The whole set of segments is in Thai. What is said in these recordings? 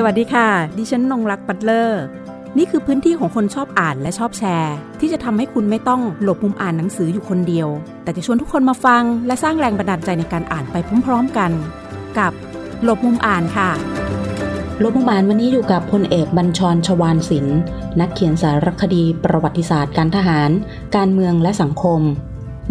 สวัสดีค่ะ ดิฉันนงรักปัตเลอร์ นี่คือพื้นที่ของคนชอบอ่านและชอบแชร์ ที่จะทำให้คุณไม่ต้องหลบมุมอ่านหนังสืออยู่คนเดียว แต่จะชวนทุกคนมาฟัง และสร้างแรงบันดาลใจในการอ่านไปพร้อม ๆกัน กับหลบมุมอ่านค่ะ หลบมุมอ่านวันนี้อยู่กับพลเอกบัญชรชวานศิลป์นักเขียนสารคดีประวัติศาสตร์การทหาร การเมืองและสังคม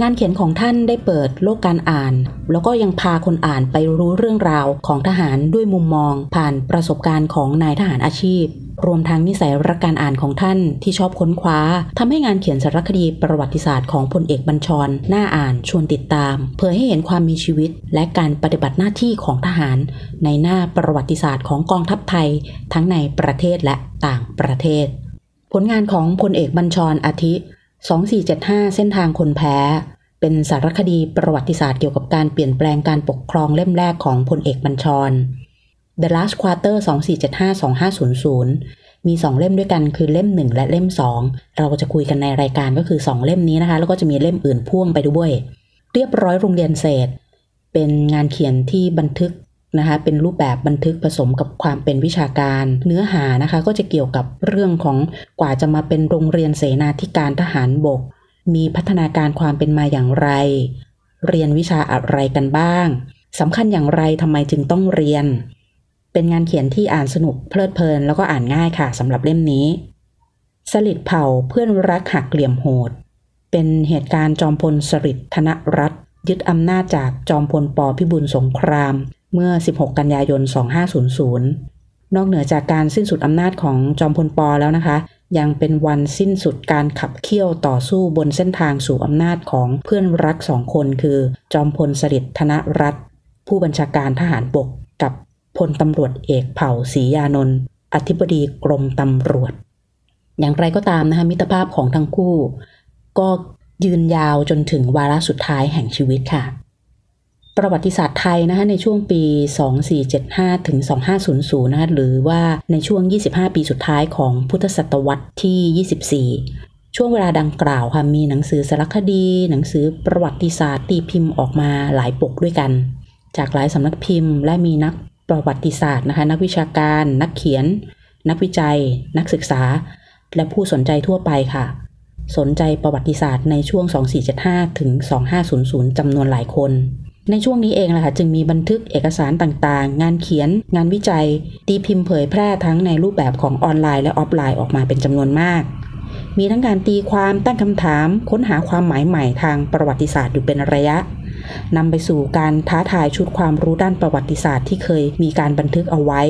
งานเขียนของท่านได้เปิดโลกการอ่าน แล้วก็ยังพาคนอ่านไปรู้เรื่องราวของทหารด้วยมุมมอง ผ่านประสบการณ์ของนายทหารอาชีพ รวมทั้งนิสัยรักการอ่านของท่านที่ชอบค้นคว้าทำให้งานเขียนสารคดีประวัติศาสตร์ของพลเอกบัญชรน่าอ่านชวนติดตาม เผยให้เห็นความมีชีวิต และการปฏิบัติหน้าที่ของทหาร ในหน้าประวัติศาสตร์ของกองทัพไทย ทั้งในประเทศและต่างประเทศ ผลงานของพลเอกบัญชรอาทิ 2475 เส้นทางคนแพ้ เป็นสารคดีประวัติศาสตร์เกี่ยวกับการเปลี่ยนแปลงการปกครองเล่มแรกของพลเอกบัญชร The Last Quarter 2475-2500 มี 2 เล่มด้วยกันคือเล่ม 1 และเล่ม 2 เราจะคุยกันในรายการก็คือ 2 เล่มนี้นะคะ แล้วก็จะมีเล่มอื่นพ่วงไปด้วย เรียบร้อยโรงเรียนเศษ เป็นงานเขียนที่บันทึก นะคะเป็นรูปแบบบันทึกผสมกับความเป็นวิชาการ เนื้อหานะคะก็จะเกี่ยวกับเรื่องของกว่าจะมาเป็นโรงเรียนเสนาธิการทหารบก มีพัฒนาการความเป็นมาอย่างไร เรียนวิชาอะไรกันบ้างสำคัญอย่างไรทำไมจึงต้องเรียน เป็นงานเขียนที่อ่านสนุกเพลิดเพลิน แล้วก็อ่านง่ายค่ะสำหรับเล่มนี้ สลิดเผ่าเพื่อนรักหักเหลี่ยมโหด เป็นเหตุการณ์จอมพลสฤษดิ์ธนรัตน์ยึดอำนาจจากจอมพลปพิบูลสงคราม เมื่อ 16 กันยายน 2500 นอกเหนือจากการสิ้นสุดอำนาจของจอมพลปอแล้วนะคะ ยังเป็นวันสิ้นสุดการขับเคี่ยวต่อสู้บนเส้นทางสู่อำนาจของเพื่อนรักสองคนคือ จอมพลสฤษดิ์ธนรัตน์ผู้บัญชาการทหารบกกับพลตำรวจเอกเผ่าศรียานนท์อธิบดีกรมตำรวจ อย่างไรก็ตามนะคะมิตรภาพของทั้งคู่ ก็ยืนยาวจนถึงวาระสุดท้ายแห่งชีวิตค่ะ ประวัติศาสตร์ไทยนะคะในช่วงปี 2475 ถึง 2500 นะคะหรือว่าในช่วง 25 ปีสุดท้ายของพุทธศตวรรษที่ 24 ช่วงเวลาดังกล่าวค่ะมีหนังสือสารคดี หนังสือประวัติศาสตร์ตีพิมพ์ออกมาหลายปกด้วยกัน จากหลายสำนักพิมพ์ และมีนักประวัติศาสตร์นะคะนักวิชาการ นักเขียน นักวิจัย นักศึกษา และผู้สนใจทั่วไปค่ะ สนใจประวัติศาสตร์ในช่วง 2475 ถึง 2500 จำนวนหลายคน ในช่วงนี้เองแหละค่ะจึงมีบันทึกเอกสารต่างๆ งานเขียน งานวิจัย ตีพิมพ์เผยแพร่ทั้งในรูปแบบของออนไลน์และออฟไลน์ออกมาเป็นจำนวนมาก มีทั้งการตีความตั้งคำถาม ค้นหาความหมายใหม่ทางประวัติศาสตร์อยู่เป็นระยะนำไปสู่การท้าทายชุดความรู้ด้านประวัติศาสตร์ที่เคยมีการบันทึกเอาไว้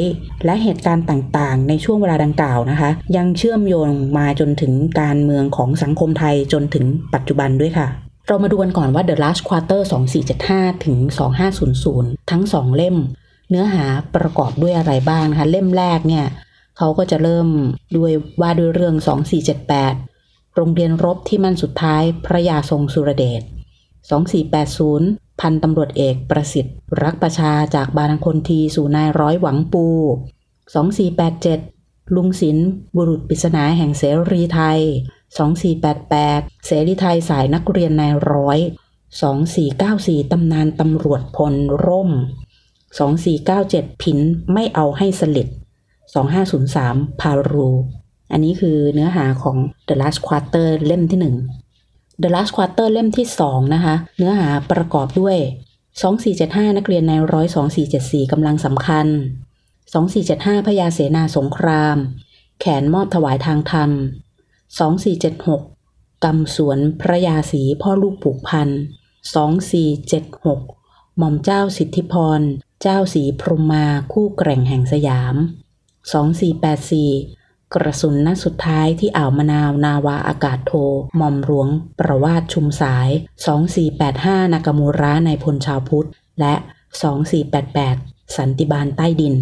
และเหตุการณ์ต่างๆ ในช่วงเวลาดังกล่าวนะคะ ยังเชื่อมโยงมาจนถึงการเมืองของสังคมไทยจนถึงปัจจุบันด้วยค่ะ เรามาดูกันก่อนว่า The Last Quarter 2475 ถึง 2500 ทั้ง 2 เล่ม เนื้อหาประกอบด้วยอะไรบ้างนะคะเล่มแรกเนี่ยเขาก็จะเริ่มด้วยว่าด้วยเรื่อง 2478 โรงเรียนรบที่มั่นสุดท้ายพระยาทรงสุรเดช 2480 พันตำรวจเอกประสิทธิ์ รักประชาจากบานังคนทีสู่นายร้อยหวังปู 2487 ลุงศิลป์บุรุษปริศนาแห่งเสรีไทย 2488 เสรีไทยสายนักเรียนนายร้อย 2494 ตำนานตำรวจพลร่ม 2497 ผินไม่เอาให้สลิด 2503 พารู อันนี้คือเนื้อหาของ The Last Quarter เล่มที่ 1 The Last Quarter เล่มที่ 2 นะคะ เนื้อหาประกอบด้วย 2475 นักเรียนในร้อย 2474 กำลังสำคัญ 2475พญาเสนาสงคราม แขนมอบถวายทางธรรม 2476 กำสวนพระยาศรีพ่อลูกผูกพัน 2476 หม่อมเจ้าสิทธิพร เจ้าสีพรหมาคู่แกร่งแห่งสยาม 2484 กระสุนนัดสุดท้ายที่อ่าวมะนาวนาวาอากาศโท หม่อมหลวงประวาสชุมสาย 2485 นากามูระในพลชาวพุทธ และ 2488 สันติบาลใต้ดิน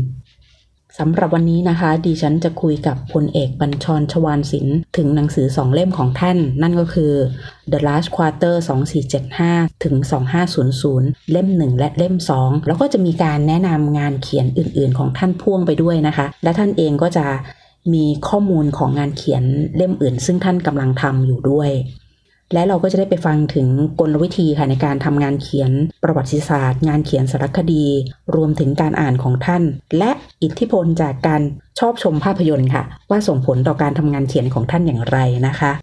สำหรับวันนี้นะคะ ดิฉันจะคุยกับพลเอกบัญชรชวานศิลป์ถึงหนังสือสองเล่มของท่าน นั่นก็คือ The Last Quarter 2475 ถึง 2500 เล่ม 1 และเล่ม 2 แล้วก็จะมีการแนะนำงานเขียนอื่นๆ ของท่านพ่วงไปด้วยนะคะ และท่านเองก็จะมีข้อมูลของงานเขียนเล่มอื่น ซึ่งท่านกำลังทำอยู่ด้วย และเราก็จะได้ไปฟังถึงกลวิธีค่ะในการทำงานเขียนประวัติศาสตร์ งานเขียนสารคดี รวมถึงการอ่านของท่าน และอิทธิพลจากการชอบชมภาพยนตร์ค่ะ ว่าส่งผลต่อการทำงานเขียนของท่านอย่างไรนะคะ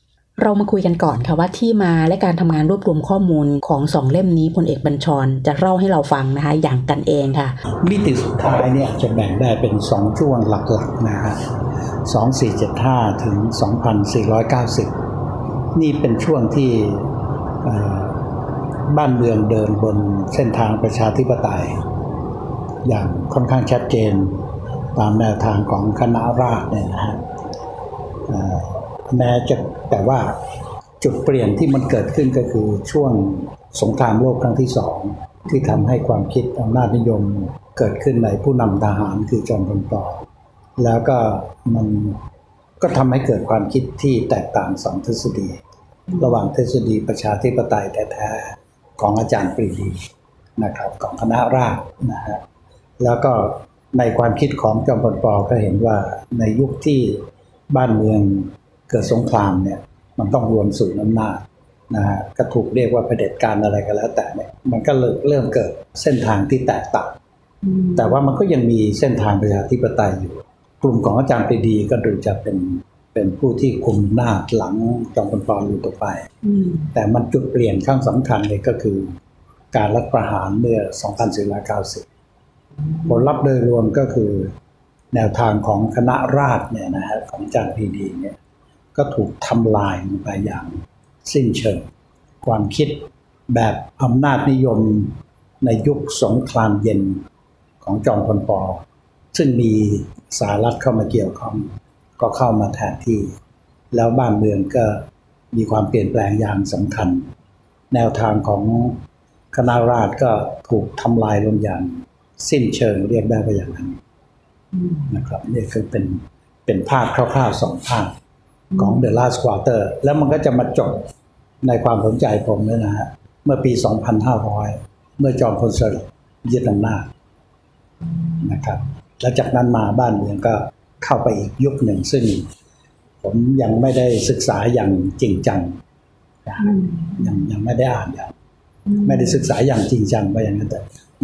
เรามาคุยกันก่อนค่ะว่าที่มาและการทำงานรวบรวมข้อมูลของสองเล่มนี้พลเอกบัญชรจะเล่าให้เราฟังนะคะ อย่างกันเองค่ะ มิติสุดท้ายเนี่ยจะแบ่งได้เป็น2ช่วงหลักๆนะฮะ2475 ถึง 2490 นี่เป็นช่วงที่บ้านเมืองเดินบนเส้นทางประชาธิปไตย อย่างค่อนข้างชัดเจนตามแนวทางของคณะราษฎรเนี่ยนะฮะแม้จะแต่ว่าจุดเปลี่ยนที่มันเกิดขึ้นก็คือช่วงสงครามโลกครั้งที่สองที่ทำให้ความคิดอำนาจนิยมเกิดขึ้นในผู้นำทหารคือจอมพลปอแล้วก็มัน ก็ทำให้เกิดความคิดที่แตกต่างสองทฤษฎี ระหว่างทฤษฎีประชาธิปไตยแท้ๆของอาจารย์ปรีดีนะครับของคณะราษฎรนะฮะแล้วก็ในความคิดของจอมพลปอก็เห็นว่าในยุคที่บ้านเมืองเกิดสงครามเนี่ยมันต้องรวมสู่น้ำหน้านะฮะก็ถูกเรียกว่าเผด็จการอะไรก็แล้วแต่เนี่ยมันก็เริ่มเกิดเส้นทางที่แตกต่างแต่ว่ามันก็ยังมีเส้นทางประชาธิปไตยอยู่ กลุ่มของอาจารย์ปรีดีก็ดูจะเป็นเป็นผู้ที่คุมหน้าหลังจอมพลปอยู่ต่อไป แต่มันจุดเปลี่ยนข้างสำคัญเลยก็คือ การรัฐประหารเมื่อ 2490 ผลลัพธ์โดยรวมก็คือ แนวทางของคณะราษฎรเนี่ยนะฮะของอาจารย์ปรีดีเนี่ยก็ถูกทำลายไปอย่างสิ้นเชิง ความคิดแบบอำนาจนิยมในยุคสงครามเย็นของจอมพลปอซึ่งมี สหรัฐเข้ามาเกี่ยวข้อง ก็เข้ามาแทนที่ แล้วบ้านเมืองก็มีความเปลี่ยนแปลงอย่างสำคัญ แนวทางของคณะราษฎรก็ถูกทำลายลงอย่างสิ้นเชิงเรียกได้ไปอย่างนั้นนะครับนี่คือเป็นเป็นภาพคร่าวๆสองภาพของ The Last Quarter แล้วมันก็จะมาจบในความสนใจผมเนี่ยนะฮะเมื่อปี 2500 เมื่อจอมพลสฤษดิ์ยึดอำนาจนะครับ แล้วจากนั้นมาบ้านเมืองก็เข้าไปอีกยุคหนึ่งซึ่ง ผมยังไม่ได้ศึกษาอย่างจริงจังยังยังไม่ได้อ่านอย่างไม่ได้ศึกษาอย่างจริงจังไปอย่างนั้นแต่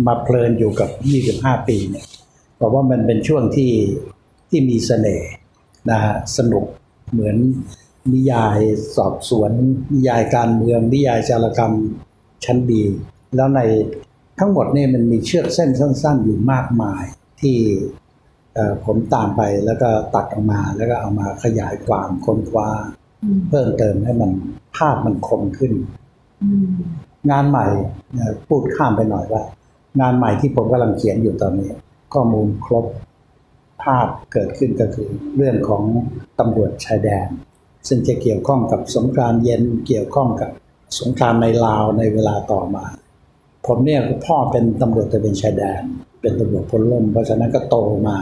มาเพลินอยู่กับ 25 ปีเนี่ยเพราะว่ามันเป็นช่วงที่ที่มีเสน่ห์นะฮะสนุกเหมือนนิยายสอบสวน นิยายการเมืองนิยายจารกรรมชั้นดี แล้วในทั้งหมดนี่มันมีเชือกเส้นสั้น ๆ อยู่มากมาย ที่ผมตามไปแล้วก็ตัดออกมาแล้วก็เอามาขยายความค้นคว้า เพิ่มเติมให้มันภาพมันคมขึ้น งานใหม่พูดข้ามไปหน่อยว่า งานใหม่ที่ผมกำลังเขียนอยู่ตอนนี้ ข้อมูลครบภาพเกิดขึ้นก็คือ เรื่องของตำรวจชายแดน ซึ่งจะเกี่ยวข้องกับสงครามเย็นเกี่ยวข้องกับสงครามในลาวในเวลาต่อมา ผมเนี่ยพ่อเป็นตำรวจตะเวนชายแดน เป็นตำรวจพลล่มเพราะฉะนั้นก็โตมา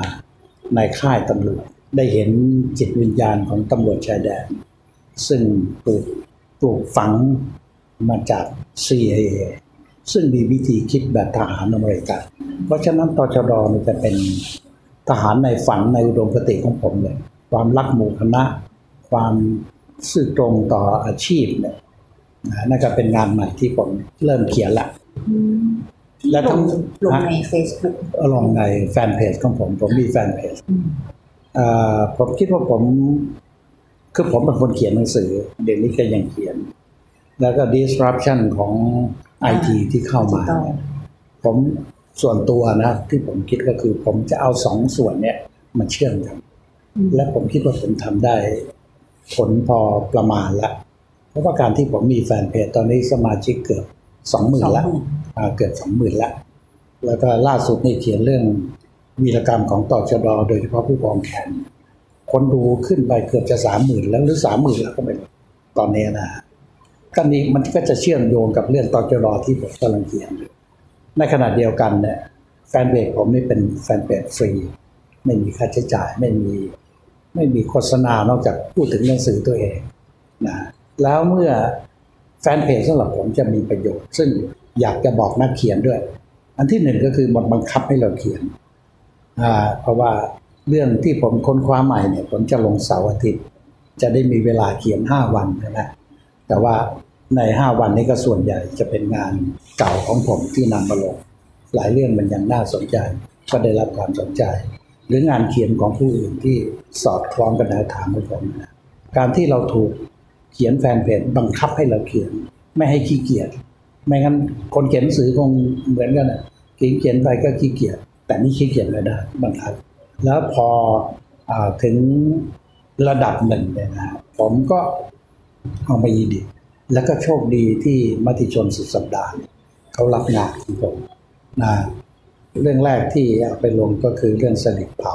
ในค่ายตำรวจได้เห็นจิตวิญญาณของตำรวจชายแดน ซึ่งปลูกปลูกฝังมาจาก CIA ซึ่งมีวิธีคิดแบบทหารอเมริกัน เพราะฉะนั้นตชดนี่จะเป็นทหารในฝันในอุดมคติของผมเลย ความรักหมู่คณะ ความซื่อตรงต่ออาชีพเนี่ยนั่นก็เป็นงานใหม่ที่ผมเริ่มเขียนละ และทั้งลงใน Facebook ลงในแฟนเพจของผม ผมมีแฟนเพจผมคิดว่าผมคือผมเป็นคนเขียนหนังสือ เดี๋ยวนี้ก็ยังเขียน แล้วก็ disruption ของไอทีที่เข้ามา ผมส่วนตัวนะ ที่ผมคิดก็คือ ผมจะเอาสองส่วนเนี้ยมาเชื่อมกัน และผมคิดว่าผมทำได้ผลพอประมาณละเพราะว่าการที่ผมมีแฟนเพจตอนนี้สมาชิกเกือบ สองหมื่นละเกือบสองหมื่นละแล้วก็ล่าสุดนี่เขียนเรื่องวีรกรรมของต่อชดโดยเฉพาะผู้กองแขนคนดูขึ้นไปเกือบจะสามหมื่นแล้วหรือสามหมื่นแล้วก็ไม่ตอนนี้นะกันนี้มันก็จะเชื่อมโยงกับเรื่องต่อชดที่ผมกำลังเขียนอยู่ในขณะเดียวกันเนี่ยแฟนเพจผมนี่เป็นแฟนเพจฟรี ไม่มีค่าใช้จ่ายไม่มีไม่มีโฆษณานอกจากพูดถึงหนังสือตัวเองนะแล้วเมื่อแฟนเพจสำหรับผมจะมีประโยชน์ ซึ่งอยากจะบอกนักเขียนด้วย อันที่หนึ่งก็คือมันบังคับให้เราเขียน เพราะว่าเรื่องที่ผมค้นคว้าใหม่เนี่ยผมจะลงเสาร์อาทิตย์ จะได้มีเวลาเขียนห้าวันนะแต่ว่าในห้าวันนี้ก็ส่วนใหญ่จะเป็นงานเก่าของผมที่นำมาลง หลายเรื่องมันยังน่าสนใจ ก็ได้รับความสนใจ หรืองานเขียนของผู้อื่นที่สอดคล้องกับแนวทางของผมการที่เราถูก เขียนแฟนเพจบังคับให้เราเขียน ไม่ให้ขี้เกียจไม่งั้นคนเขียนหนังสือคงเหมือนกันนะเขียนเขียนไปก็ขี้เกียจแต่นี่ขี้เกียจไม่ได้บังคับ แล้วพออถึงระดับหนึ่งเนี่ยนะผมก็เอามาอีดิแล้วก็โชคดีที่มติชนสุดสัปดาห์เขารับงานของผมนะเรื่องแรกที่เอาไปลงก็คือเรื่องสลิดเผา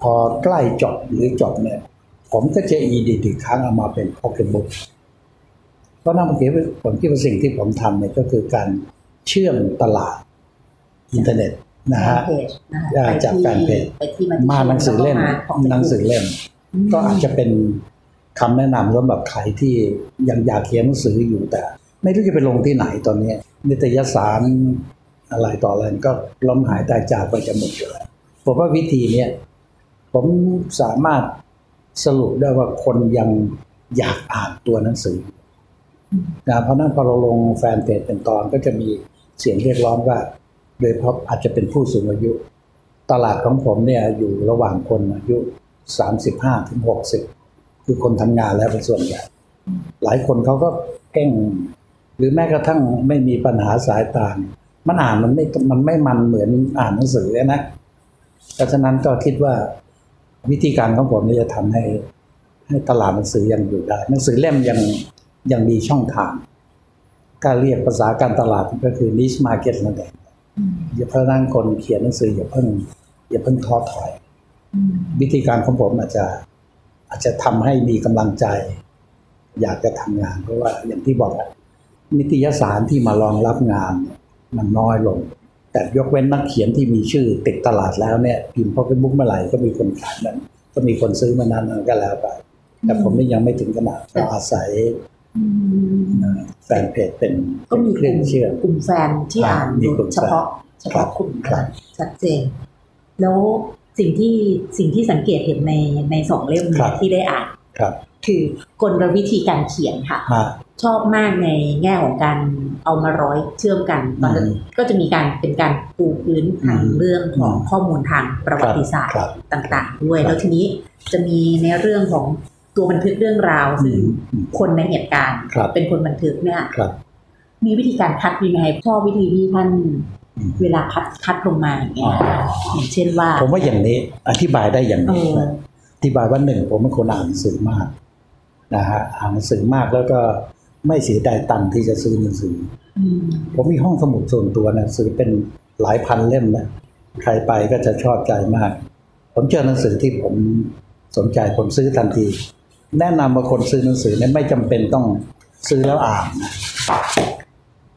พอใกล้จบหรือจบเนี่ย ผมก็จะ edit อีกครั้งเอามาเป็นพ็อกเก็ตบุ๊กเพราะนั่นผมคิดว่าผมคิดว่าสิ่งที่ผมทำเนี่ยก็คือการเชื่อมตลาดอินเทอร์เน็ตนะฮะเพจนะคะอ่าไปจากที่แฟนเพจไปที่มาหนังสือเล่มแล้วก็มาหนังสือเล่ม ก็อาจจะเป็นคำแนะนำสำหรับใครที่ยังอยากเขียนหนังสืออยู่แต่ ไม่รู้จะไปลงที่ไหนตอนนี้ นิตยสารอะไรต่ออะไรก็ล้มหายตายจากไปจะหมดอยู่แล้วผมว่าวิธีเนี้ยผมสามารถ สรุปได้ว่าคนยังอยากอ่านตัวหนังสือนะเพราะนั้นพอเราลงแฟนเพจเป็นตอนก็จะมีเสียงเรียกร้องว่า โดยเฉพราะอาจจะเป็นผู้สูงอายุ ตลาดของผมเนี่ยอยู่ระหว่างคนอายุ 35ถึง60 คือคนทำงานแล้วเป็นส่วนใหญ่ หลายคนเขาก็เก่ง หรือแม้กระทั่งไม่มีปัญหาสายตามันอ่านมันไม่มันไม่มันเหมือนอ่านหนังสือนะเพราะฉะนั้นก็คิดว่า วิธีการของผมเนี่ยจะทำให้ให้ตลาดหนังสือยังอยู่ได้ หนังสือเล่มยังยังมีช่องทางการเรียกภาษาการตลาดก็คือ niche market นั่นเองอย่าเพราะฉะนั้นคนเขียนหนังสืออย่าเพิ่งอย่าเพิ่งท้อถอย วิธีการของผมอาจจะอาจจะทำให้มีกำลังใจ อยากจะทำงาน เพราะว่าอย่างที่บอกอะนิตยสารที่มารองรับงานเนี่ยมันน้อยลง แต่ยกเว้นนักเขียนที่มีชื่อติดตลาดแล้วเนี่ยพิมพ์พอเป็นบุ๊กเมื่อไหร่ก็มีคนขายนั้นก็มีคนซื้อมานั้นก็แล้วไป แต่ผมนี่ยังไม่ถึงขนาดก็อาศัยแฟนเพจเป็นก็มีเคกรื่ลุ่องมเชื่อมกลุ่มแฟนที่อ่านมีอยู่กลุ่มแฟนเฉพาะเฉพาะกลุ่มครับชัดเจน แล้วสิ่งที่สิ่งที่สังเกตเห็นในในสองเล่มครัเนี่ยบที่ได้อ่าน ครับคือกลวิธีการเขียนค่ะฮะชอบมากในแง่ของการเอามาร้อยเชื่อมกันตอนนั้นอืมก็จะมีการเป็นการปูพื้นทางอืมเรื่องของอืมข้อมูลทางประวัติศาสตร์ครับต่างๆ ด้วยครับแล้วทีนี้จะมีในเรื่องของตัวบันทึกเรื่องราวซึ่งอืมคนในเหตุการณ์ครับเป็นคนบันทึกเนี่ยครับมีวิธีการคัดยังไงชอบวิธีที่ท่านอืมเวลาคัดคัดลงมาอย่างเงี้ยอ๋ออย่างเช่นว่า ผมว่าอย่างนี้อธิบายได้อย่างนี้เออนะอธิบายว่าหนึ่งผมเป็นคนอ่านหนังสือมาก นะฮะอ่านหนังสือมากแล้วก็ไม่เสียดายตังค์ที่จะซื้อหนังสืออืมผมมีห้องสมุดส่วนตัวหนังสือเป็นหลายพันเล่มนะใครไปก็จะชอบใจมาก ผมเจอหนังสือที่ผมสนใจผมซื้อทันที แนะนำว่าคนซื้อหนังสือเนี่ยไม่จำเป็นต้องซื้อแล้วอ่านนะ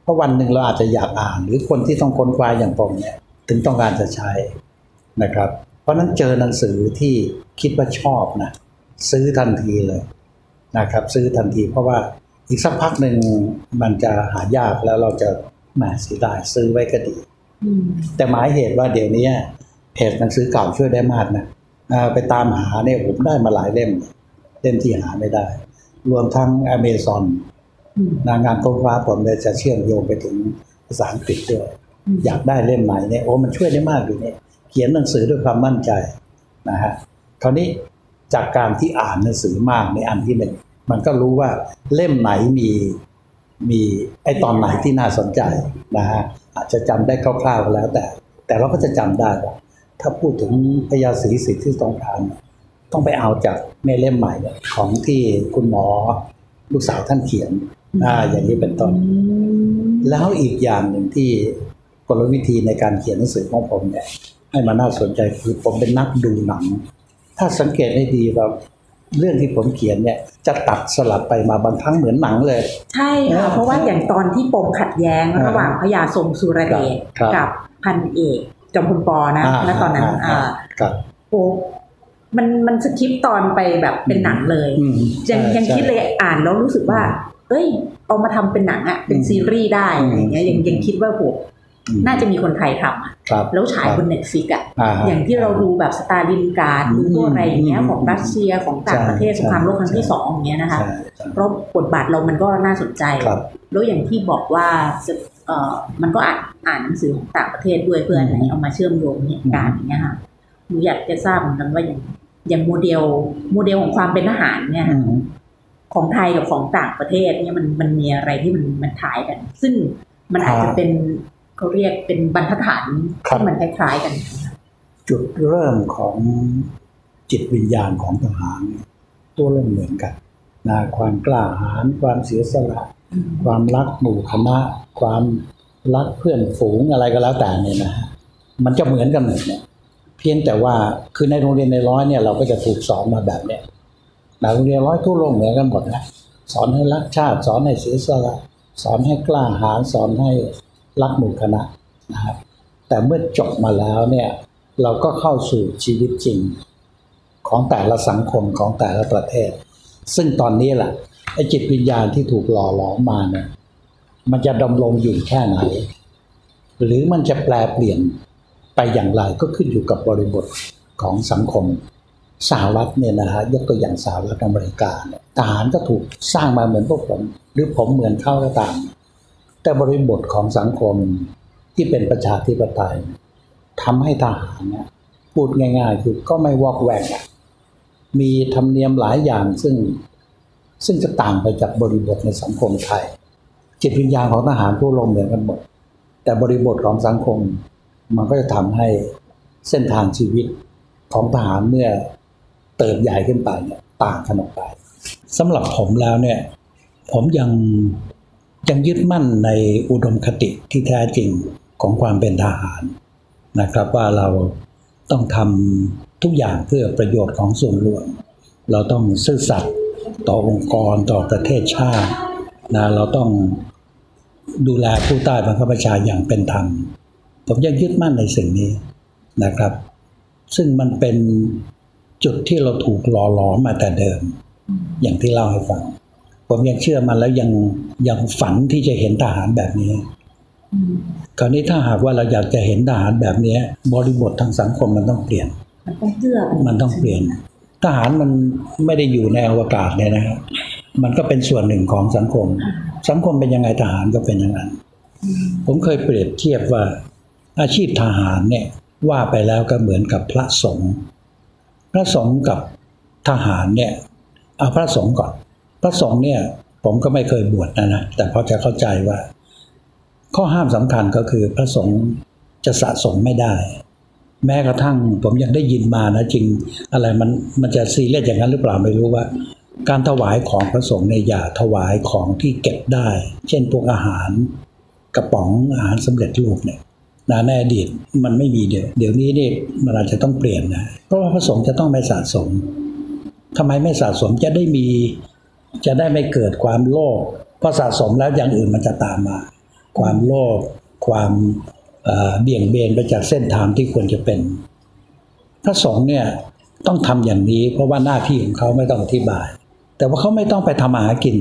เพราะวันหนึ่งเราอาจจะอยากอ่าน หรือคนที่ต้องค้นคว้าอย่างผมเนี่ยถึงต้องการจะใช้นะครับ เพราะฉะนั้นเจอหนังสือที่คิดว่าชอบนะซื้อทันทีเลย นะครับซื้อทันทีเพราะว่าอีกสักพักหนึ่งมันจะหายากแล้วเราจะแหมเสียดายซื้อไว้ก็ดีอืมแต่หมายเหตุว่าเดี๋ยวนี้เพจหนังสือเก่าช่วยได้มากนะอ่าไปตามหาเนี่ยผมได้มาหลายเล่มเล่มที่หาไม่ได้ รวมทั้ง Amazon อืมนะงานค้นคว้าผมเลยจะเชื่อมโยงไปถึงภาษาอังกฤษด้วยอืมอยากได้เล่มไหนเนี่ยโอ้มันช่วยได้มากอยู่เนี่ยเขียนหนังสือด้วยความมั่นใจนะฮะคราวนี้ จากการที่อ่านหนังสือมากในอันที่หนึ่งมันก็รู้ว่าเล่มไหนมีมีไอตอนไหนที่น่าสนใจนะฮะอาจจะจำได้คร่าวๆก็แล้วแต่ แต่เราก็จะจำได้ว่าถ้าพูดถึงพญาศรีสิทธิสงครามต้องไปเอาจากในเล่มใหม่ของที่คุณหมอลูกสาวท่านเขียนอ่าอย่างนี้เป็นต้น แล้วอีกอย่างหนึ่งที่กลวิธีในการเขียนหนังสือของผมเนี่ยให้มันน่าสนใจคือผมเป็นนักดูหนัง ถ้าสังเกตให้ดีว่าเรื่องที่ผมเขียนเนี่ยจะตัดสลับไปมาบางครั้งเหมือนหนังเลย ใช่ค่ะเออเพราะว่าอย่างตอนที่ปมขัดแย้งอ่าระหว่างพญาทรงสุรเดชครับกับพันเอกจอมพลปอนะอ่าแล้วตอนนั้นอ่าอ่าครับโอ้มันมันสคริปต์ตอนไปแบบเป็นหนังเลยอืมยังใช่ยังใช่คิดเลยอ่านแล้วรู้สึกว่า เอ้ย เอามาทำเป็นหนังอะเป็นอืมซีรีส์ได้อืมอะไรเงี้ยยังยังคิดว่าโหอืม น่าจะมีคนไทยทำอะครับแล้วฉายครับบน Netflix อะอ่าอย่างที่เราดูแบบสตาลินกราดอืมดูพวกอะไรอย่างเงี้ยอืมของรัสเซียของต่างใช่ประเทศใช่สงครามโลกครั้งที่ใช่สองอย่างเงี้ยนะคะใช่ใช่เพราะบทบาทเรามันก็น่าสนใจครับแล้วอย่างที่บอกว่าจะเอ่อมันก็อ่านอ่านหนังสือของต่างประเทศด้วยเพื่ออนไหนเอามาเชื่อมโยงเหตุการณ์อย่างเงี้ยค่ะหนูอยากจะทราบเหมือนกันว่าอย่างอย่างโมเดลโมเดลของความเป็นทหารเนี่ยอืมของไทยกับของต่างประเทศเนี่ยมันมันมีอะไรที่มันมันคล้ายกัน ซึ่งมันอาจจะเป็น เขาเรียกเป็นบรรทัดฐานที่มันคล้ายๆกัน จุดเริ่มของจิตวิญญาณของทหารเนี่ยตัวเริ่มเหมือนกันนะความกล้าหาญความเสียสละความรักหมู่คณะ ความรักเพื่อนฝูงอะไรก็แล้วแต่เนี่ยนะฮะมันจะเหมือนกันหมดเนี่ยเพียงแต่ว่าคือในโรงเรียนในร้อยเนี่ยเราก็จะถูกสอนมาแบบเนี้ยในโรงเรียนร้อยทั่วโลกเหมือนกันหมดนะสอนให้รักชาติ สอนให้เสียสละสอนให้กล้าหาญสอนให้ รักหมู่คณะนะครับแต่เมื่อจบมาแล้วเนี่ยเราก็เข้าสู่ชีวิตจริงของแต่ละสังคมของแต่ละประเทศ ซึ่งตอนนี้แหละไอ้จิตวิญญาณที่ถูกหล่อหลอมมาเนี่ยมันจะดำรงอยู่แค่ไหน หรือมันจะแปลเปลี่ยนไปอย่างไรก็ขึ้นอยู่กับบริบทของสังคมสหรัฐเนี่ยนะฮะยกตัวอย่างสหรัฐอเมริกาเนี่ยทหารก็ถูกสร้างมาเหมือนพวกผม หรือผมเหมือนเขาก็ตาม แต่บริบทของสังคมที่เป็นประชาธิปไตยทำให้ทหารเนี่ยพูดง่ายๆ คือก็ไม่วอกแวกมีธรรมเนียมหลายอย่างซึ่งซึ่งจะต่างไปจากบริบทในสังคมไทย จิตวิญญาณของทหารทั่วโลกเหมือนกันหมด แต่บริบทของสังคม มันก็จะทำให้เส้นทางชีวิตของทหารเมื่อเติบใหญ่ขึ้นไปเนี่ยต่างกันออกไปสำหรับผมแล้วเนี่ย ผมยัง ยังยึดมั่นในอุดมคติที่แท้จริงของความเป็นทหารนะครับว่าเราต้องทำทุกอย่างเพื่อประโยชน์ของส่วนรวม เราต้องซื่อสัตย์ต่อองค์กรต่อประเทศชาตินะเราต้องดูแลผู้ใต้บังคับบัญชาอย่างเป็นธรรม ผมยังยึดมั่นในสิ่งนี้นะครับ ซึ่งมันเป็นจุดที่เราถูกหล่อหลอมมาแต่เดิม อย่างที่เล่าให้ฟัง ผมยังเชื่อมันแล้วยังยังฝันที่จะเห็นทหารแบบนี้คราวนี้ถ้าหากว่าเราอยากจะเห็นทหารแบบนี้บริบททางสังคมมันต้องเปลี่ยน มันต้องเชื่อมันต้องเปลี่ยน ทหารมันไม่ได้อยู่ในอวกาศเนี่ยนะครับมันก็เป็นส่วนหนึ่งของสังคม สังคมเป็นยังไงทหารก็เป็นอย่างนั้น ผมเคยเปรียบเทียบว่า อาชีพทหารเนี่ยว่าไปแล้วก็เหมือนกับพระสงฆ์พระสงฆ์กับทหารเนี่ยเอาพระสงฆ์ก่อน พระสงฆ์เนี่ยผมก็ไม่เคยบวชนะนะแต่พอจะเข้าใจว่า ข้อห้ามสำคัญก็คือพระสงฆ์จะสะสมไม่ได้ แม้กระทั่งผมยังได้ยินมานะจริงอะไรมันมันจะซีเรียสอย่างนั้นหรือเปล่าไม่รู้ว่า การถวายของพระสงฆ์เนี่ยอย่าถวายของที่เก็บได้ เช่นพวกอาหารกระป๋องอาหารสำเร็จรูปเนี่ยนะในอดีตมันไม่มีเดี๋ยวเดี๋ยวนี้นี่มันอาจจะต้องเปลี่ยนนะเพราะว่าพระสงฆ์จะต้องไม่สะสมทำไมไม่สะสมจะได้มี จะได้ไม่เกิดความโลภเพราะสะสมแล้วอย่างอื่นมันจะตามมา ความโลภความเอ่อเบี่ยงเบนไปจากเส้นทางที่ควรจะเป็น พระสงฆ์เนี่ยต้องทำอย่างนี้ เพราะว่าหน้าที่ของเขาไม่ต้องอธิบาย แต่ว่าเขาไม่ต้องไปทำอาหารกิน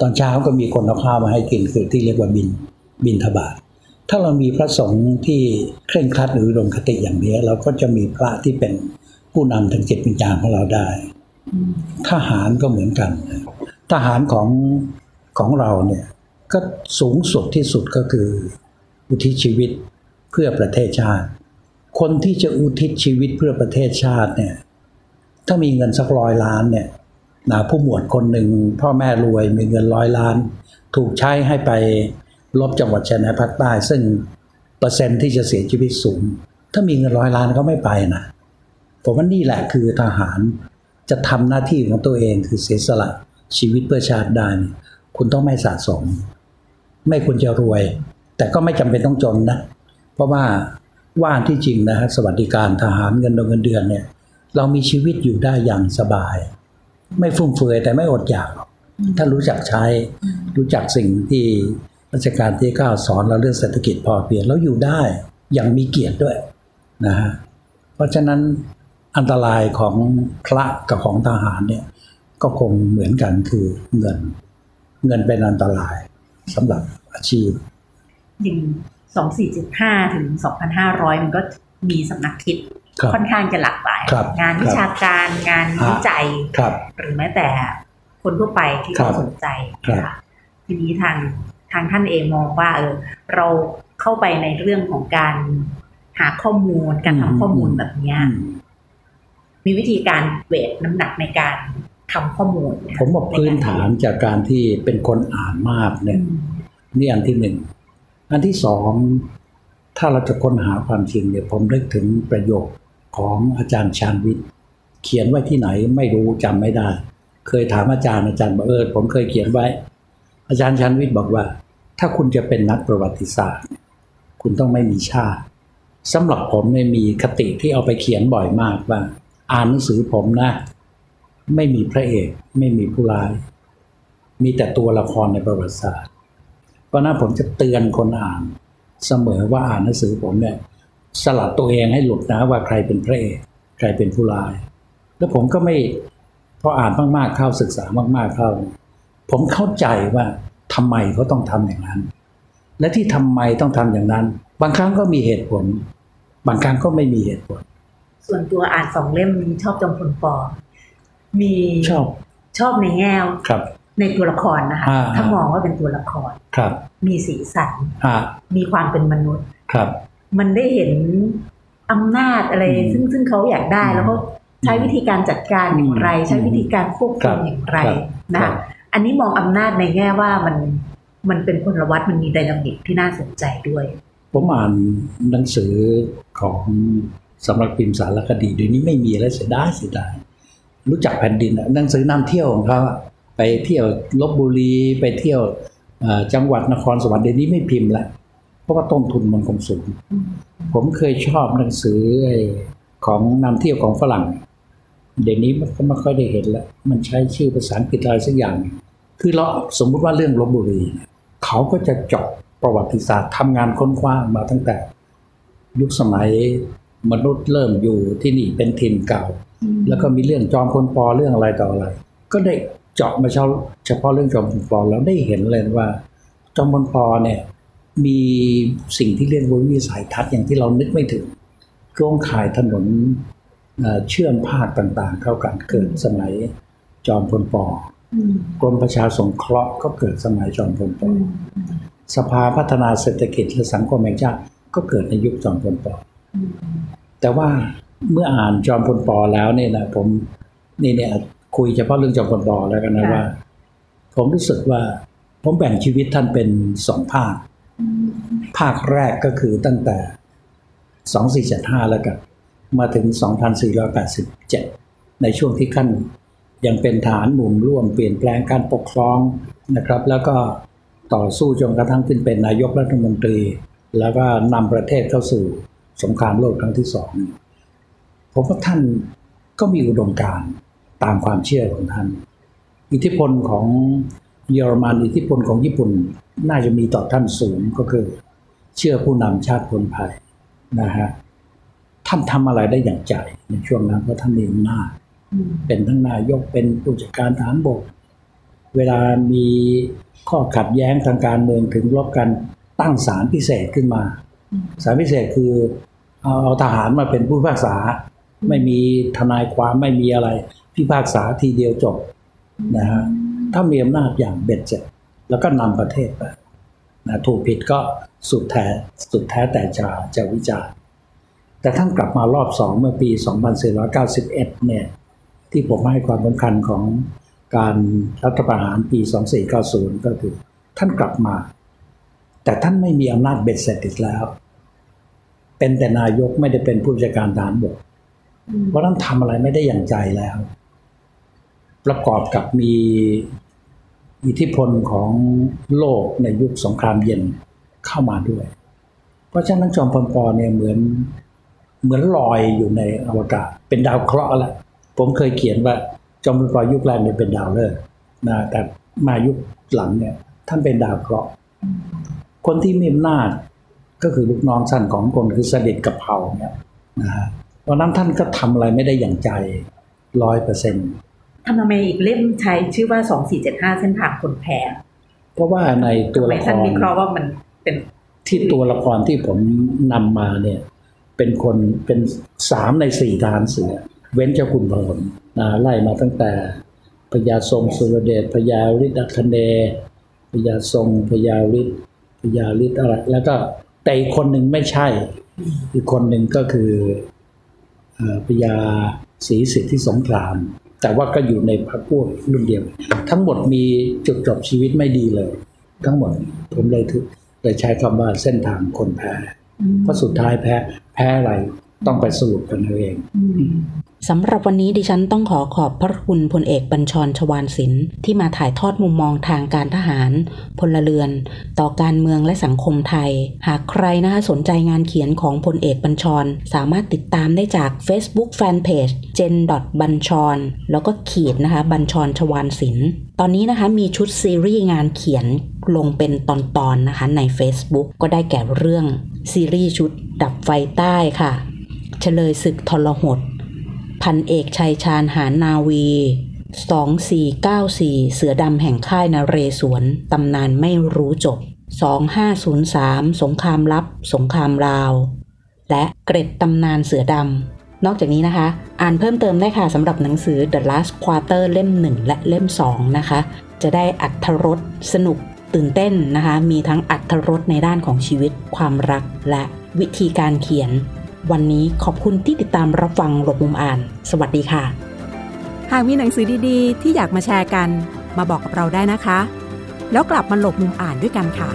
ตอนเช้าก็มีคนเอาข้าวมาให้กินคือที่เรียกว่าบินบินทบาทถ้าเรามีพระสงฆ์ที่เคร่งครัดหรืออุดมคติอย่างนี้เราก็จะมีพระที่เป็นผู้นำทางจิตวิญญาณของเราได้ทหารก็เหมือนกัน ทหารของของเราเนี่ยก็สูงสุดที่สุดก็คือ อุทิศชีวิตเพื่อประเทศชาติ คนที่จะอุทิศชีวิตเพื่อประเทศชาติเนี่ยถ้ามีเงินสักร้อยล้านเนี่ยนะผู้หมวดคนหนึ่งพ่อแม่รวยมีเงินร้อยล้าน ถูกใช้ให้ไปลบจังหวัดชายแดนภาคใต้ ซึ่งเปอร์เซ็นต์ที่จะเสียชีวิตสูง ถ้ามีเงินร้อยล้านเขาไม่ไปนะผมว่านี่แหละคือทหารจะทำหน้าที่ของตัวเองคือเสียสละ ชีวิตเพื่อชาติได้เนี่ยคุณต้องไม่สะสม ไม่ควรจะรวย แต่ก็ไม่จำเป็นต้องจนนะ เพราะว่าว่านที่จริงนะฮะสวัสดิการทหารเงินเดือนเงินเดือนเนี่ย เรามีชีวิตอยู่ได้อย่างสบาย ไม่ฟุ่มเฟือยแต่ไม่อดอยาก ถ้ารู้จักใช้ รู้จักสิ่งที่รัชกาลที่เก้าสอนเราเรื่องเศรษฐกิจพอเพียงแล้วอยู่ได้อย่างมีเกียรติด้วยนะฮะเพราะฉะนั้นอันตรายของพระกับของทหารเนี่ย ก็คงเหมือนกันคือเงิน เงินเป็นอันตรายสำหรับอาชีพอย่างสองสี่เจ็ดห้าถึงสองพันห้าร้อยมันก็มีสำนักคิดครับค่อนข้างจะหลากหลายครับงานวิชาการงานครับวิจัยครับหรือแม้แต่คนทั่วไปที่ครัเขาบสนใจครับนะคะทีนี้ทางทางท่านเองมองว่า เออ เราเข้าไปในเรื่องของการหาข้อมูลการทำข้อมูลแบบเนี้ยอืมมีวิธีการเวทน้ำหนักในการ ทำข้อมูลไหผมบอกพื้นฐานจากการที่เป็นคนอ่านมากอืเนี่ยมนี่อันที่หนึ่ง อันที่สอง ถ้าเราจะค้นหาความจริงเนี่ยผมนึกถึงประโยคของอาจารย์ชาญวิทย์ เขียนไว้ที่ไหนไม่รู้จำไม่ได้ เคยถามอาจารย์อาจารย์บอกเออผมเคยเขียนไว้ อาจารย์ชาญวิทย์บอกว่า ถ้าคุณจะเป็นนักประวัติศาสตร์ คุณต้องไม่มีชาติสำหรับผมเนี่ยมีคติที่เอาไปเขียนบ่อยมากว่า อ่านหนังสือผมนะ ไม่มีพระเอก ไม่มีผู้ร้าย มีแต่ตัวละครในประวัติศาสตร์ เพราะนั้นผมจะเตือนคนอ่าน เสมอว่าอ่านหนังสือผมเนี่ยสลัดตัวเองให้หลุดนะว่าใครเป็นพระเอก ใครเป็นผู้ร้าย แล้วผมก็ไม่พออ่านมากๆเข้าศึกษามากๆเข้า ผมเข้าใจว่าทำไมเขาต้องทำอย่างนั้น และที่ทำไมต้องทำอย่างนั้น บางครั้งก็มีเหตุผล บางครั้งก็ไม่มีเหตุผล ส่วนตัวอ่านสองเล่มนี้ชอบจอมพลปอ มีชอบชอบในแง่ครับ ในตัวละครนะคะอ่าถ้ามองว่าเป็นตัวละครครับ มีสีสันอ่ามีความเป็นมนุษย์ครับ มันได้เห็นอำนาจอะไรอืมซึ่งซึ่งเขาอยากได้อืมแล้วก็ใช้วิธีการจัดการอย่างไรอืมใช้วิธีการควบครัคุมบอย่างไรครับนะครัคะบอันนี้มองอำนาจในแง่ว่ามันมันเป็นพลวัตมันมีไดนามิกที่น่าสนใจด้วย ผมอ่านหนังสือของสำนักพิมพ์สารคดีเดี๋ยวนี้ไม่มีแล้วเสียดายเสียดาย รู้จักแผ่นดินหนังสือนำเที่ยวของเขาไปเที่ยวลบบุรีไปเที่ยวจังหวัดนครสวรรค์เดี๋ยวนี้ไม่พิมพ์ล้วเพราะว่าต้นทุนมันคงสูง ผมเคยชอบหนังสือของนำเที่ยวของฝรั่ง เดี๋ยวนี้มันก็ไม่ค่อยได้เห็นล้วมันใช้ชื่อภาษาอังกฤษอะไรสักอย่าง คือเราสมมุติว่าเรื่องลบบุรี เขาก็จะเจาะประวัติศาสตร์ทำงานค้นคว้ามาตั้งแต่ ยุคสมัยมนุษย์เริ่มอยู่ที่นี่เป็นถิ่นเก่าแล้วก็มีเรื่องจอมพลปอเรื่องอะไรต่ออะไร ก็ได้เจาะมาเฉพาะเฉพาะเรื่องจอมพลปอแล้วได้เห็นเลยว่า จอมพลปอเนี่ยมีสิ่งที่เรียกว่าวิสัยทัศน์อย่างที่เรานึกไม่ถึงโครงข่ายถนนเอ่อเชื่อมภาคต่างๆ เข้ากันเกิดสมัยจอมพลปอกรมประชาสงเคราะห์ก็เกิดสมัยจอมพลปอสภาพัฒนาเศรษฐกิจและสังคมแห่งชาติก็เกิดในยุคจอมพลปอแต่ว่า เมื่ออ่านจอมพลปอแล้วเนี่ยนะผมนี่เนี่ยคุยเฉพาะเรื่องจอมพลปอแล้วกันนะค่ะว่า ผมรู้สึกว่า ผมแบ่งชีวิตท่านเป็นสองภาค ภาคแรกก็คือตั้งแต่2475แล้วกันมาถึง 2487 ในช่วงที่ขั้นยังเป็นฐานหมุนร่วมเปลี่ยนแปลงการปกครองนะครับ แล้วก็ต่อสู้จนกระทั่งขึ้นเป็นนายกรัฐมนตรี แล้วก็นำประเทศเข้าสู่สงครามโลกครั้งที่สอง ผมว่าท่านก็มีอุดมการตามความเชื่อของท่าน อิทธิพลของเยอรมันอิทธิพลของญี่ปุ่นน่าจะมีต่อท่านสูงก็คือ เชื่อผู้นำชาติคนไทยนะฮะท่านทำอะไรได้อย่างใจในช่วงนั้นเพราะท่านมีอำนาจเป็นทั้งนายกเป็นผู้จัดการฐานบก เวลามีข้อขัดแย้งทางการเมืองถึงรบกันตั้งศาลพิเศษขึ้นมาศาลพิเศษคือเอาเอาทหารมาเป็นผู้พิพากษา ไม่มีทนายความไม่มีอะไร พิพากษาทีเดียวจบนะฮะถ้ามีอำนาจอย่างเบ็ดเสร็จแล้วก็นำประเทศไปนะถูกผิดก็สุดแท้สุดแท้แต่จะจะวิจารณ์แต่ท่านกลับมารอบสองเมื่อปี 2491 เนี่ยที่ผมให้ความสำคัญของการรัฐประหารปี 2490 ก็คือ ท่านกลับมา แต่ท่านไม่มีอำนาจเบ็ดเสร็จอีกแล้ว เป็นแต่นายกไม่ได้เป็นผู้จัดการทหารบก เพราะท่านทำอะไรไม่ได้อย่างใจแล้ว ประกอบกับมีอิทธิพลของโลกในยุคสงครามเย็นเข้ามาด้วย เพราะฉะนั้นจอมพลปอเนี่ยเหมือนเหมือนลอยอยู่ในอวกาศ เป็นดาวเคราะห์ละผมเคยเขียนว่าจอมพลปอยุคแรกเนี่ยเป็นดาวฤกษ์นะแต่มายุคหลังเนี่ยท่านเป็นดาวเคราะห์คนที่มีอำนาจก็คือลูกน้องท่านของคนคือเสด็จกับเผ่าเนี่ยนะฮะ เพราะนั้นท่านก็ทำอะไรไม่ได้อย่างใจร้อยเปอร์เซ็นต์ทำไมอีกเล่มใช้ชื่อว่าสองสี่เจ็ดห้าเส้นทางคนแพ้เพราะว่าในตัวทำไมละคท่านรวิเคราะห์ว่ามันเป็นที่ตัวละครที่ผมนำมาเนี่ย เป็นคนเป็นสามในสี่ทหารเสือ เว้นเจ้าคุณพลนะไล่มาตั้งแต่พญาทรงสุรเดชพญาฤทธิ์อัคเนย์พญาทรงพญาฤทธิ์พญาฤทธิ์อะไร แล้วก็แต่อีกคนหนึ่งไม่ใช่ อีกคนหนึ่งก็คือเอ่อ พญาศรีสิทธิสงคราม แต่ว่าก็อยู่ในพรรคพวกรุ่นเดียว ทั้งหมดมีจุดจบชีวิตไม่ดีเลย ทั้งหมดผมเลยถึงเลยใช้คำว่าเส้นทางคนแพ้เพราะสุดท้ายแพ้แพ้อะไร ต้องไปสรุปกันเอาเองสำหรับวันนี้ดิฉันต้องขอขอบพระคุณพลเอกบัญชรชวานศิลป์ที่มาถ่ายทอดมุมมองทางการทหาร พลเรือน ต่อการเมืองและสังคมไทย หากใครนะคะสนใจงานเขียนของพลเอกบัญชร สามารถติดตามได้จาก Facebook Fanpage gen บัญชร แล้วก็ขีดนะคะบัญชรชวานศิลป์ตอนนี้นะคะมีชุดซีรีส์งานเขียนลงเป็นตอนๆนะคะใน Facebook ก็ได้แก่เรื่องซีรีส์ชุดดับไฟใต้ค่ะ เฉลยศึกทรหด พันเอกชัยชาญหารนาวี 2494 เสือดำแห่งค่ายนาเรศวร ตำนานไม่รู้จบ 2503 สงครามลับ สงครามลาว และเกร็ดตำนานเสือดำ นอกจากนี้นะคะ อ่านเพิ่มเติมได้ค่ะสำหรับหนังสือ The Last Quarter เล่ม 1 และเล่ม 2 นะคะ จะได้อัธรสสนุกตื่นเต้นนะคะ มีทั้งอัธรสในด้านของชีวิต ความรักและวิธีการเขียน วันนี้ขอบคุณที่ติดตามรับฟังหลบมุมอ่าน สวัสดีค่ะ หากมีหนังสือดีๆ ที่อยากมาแชร์กัน มาบอกกับเราได้นะคะ แล้วกลับมาหลบมุมอ่านด้วยกันค่ะ